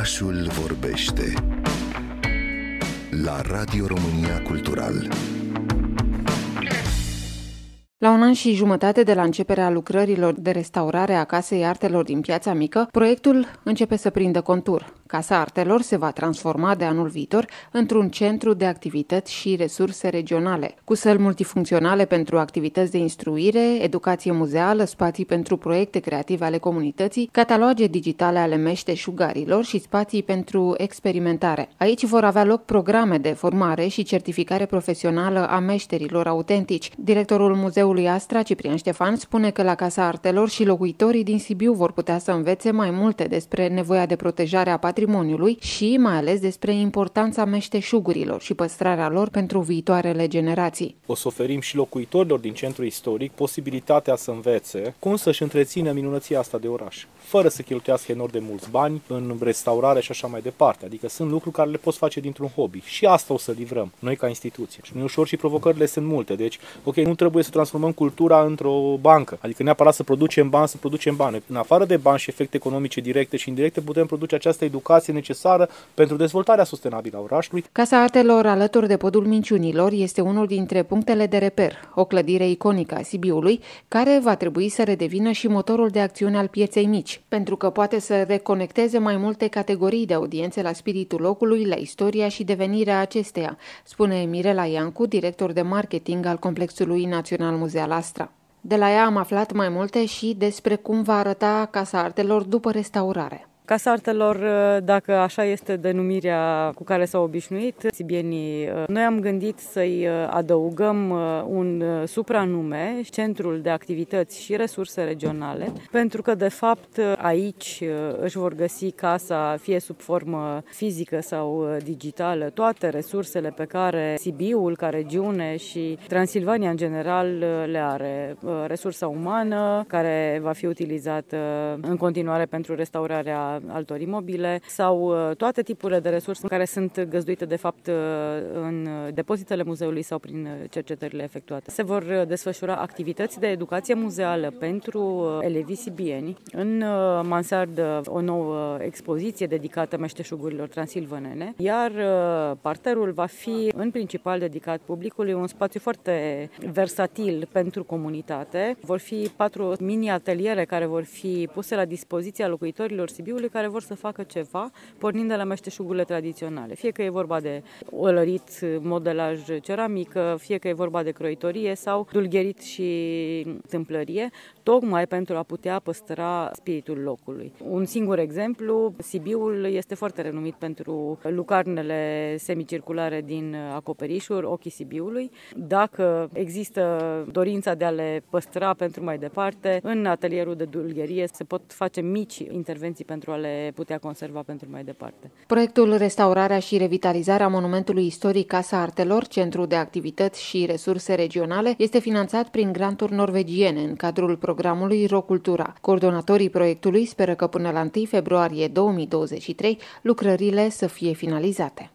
Orașul vorbește la Radio România Cultural. La un an și jumătate de la începerea lucrărilor de restaurare a Casei Artelor din Piața Mică, proiectul începe să prindă contur. Casa Artelor se va transforma de anul viitor într-un centru de activități și resurse regionale, cu săli multifuncționale pentru activități de instruire, educație muzeală, spații pentru proiecte creative ale comunității, cataloge digitale ale meșteșugarilor și spații pentru experimentare. Aici vor avea loc programe de formare și certificare profesională a meșterilor autentici. Directorul Muzeului Astra, Ciprian Ștefan, spune că la Casa Artelor și locuitorii din Sibiu vor putea să învețe mai multe despre nevoia de protejare a patrimoniului patrimoniului și mai ales despre importanța meșteșugurilor și păstrarea lor pentru viitoarele generații. O să oferim și locuitorilor din centru istoric posibilitatea să învețe cum să-și întrețină minunăția asta de oraș, fără să cheltuiască enorm de mulți bani în restaurare și așa mai departe. Adică sunt lucruri care le poți face dintr-un hobby și asta o să livrăm noi ca instituție. Și nu ușor și provocările sunt multe. Deci, ok, nu trebuie să transformăm cultura într-o bancă, adică neapărat să producem bani, să producem bani. În afară de bani și efecte economice directe și indirecte, putem produce această educație educație necesară pentru dezvoltarea sustenabilă a orașului. Casa Artelor alături de Podul Minciunilor este unul dintre punctele de reper, o clădire iconică a Sibiului, care va trebui să redevină și motorul de acțiune al pieței mici, pentru că poate să reconecteze mai multe categorii de audiențe la spiritul locului, la istoria și devenirea acesteia, spune Mirela Iancu, director de marketing al Complexului Național Muzeal Astra. De la ea am aflat mai multe și despre cum va arăta Casa Artelor după restaurare. Casa Artelor, uh, dacă așa este denumirea cu care s-au obișnuit sibienii, uh, noi am gândit să-i uh, adăugăm un supranume, Centrul de Activități și Resurse Regionale, pentru că, de fapt, aici își vor găsi casa, fie sub formă fizică sau digitală, toate resursele pe care Sibiul, ca regiune și Transilvania în general le are. Resursa umană, care va fi utilizată în continuare pentru restaurarea altor imobile sau uh, toate tipurile de resurse care sunt găzduite de fapt uh, în depozitele muzeului sau prin uh, cercetările efectuate. Se vor desfășura activități de educație muzeală pentru elevii sibieni. În mansardă o nouă expoziție dedicată meșteșugurilor transilvanene, iar parterul va fi în principal dedicat publicului, un spațiu foarte versatil pentru comunitate. Vor fi patru mini-ateliere care vor fi puse la dispoziția locuitorilor Sibiului care vor să facă ceva pornind de la meșteșugurile tradiționale. Fie că e vorba de olărit, modelaj ceramică, fie că e vorba de croitorie sau dulgherit și tâmplărie, tocmai pentru a putea păstra spiritul locului. Un singur exemplu, Sibiul este foarte renumit pentru lucarnele semicirculare din acoperișuri, ochii Sibiului. Dacă există dorința de a le păstra pentru mai departe, în atelierul de dulgherie se pot face mici intervenții pentru a le putea conserva pentru mai departe. Proiectul Restaurarea și Revitalizarea Monumentului Istoric Casa Artelor, Centru de Activități și Resurse Regionale, este finanțat prin granturi norvegiene în cadrul programului Rocultura. Coordonatorii proiectului speră că până la 1 februarie 2023 lucrările să fie finalizate.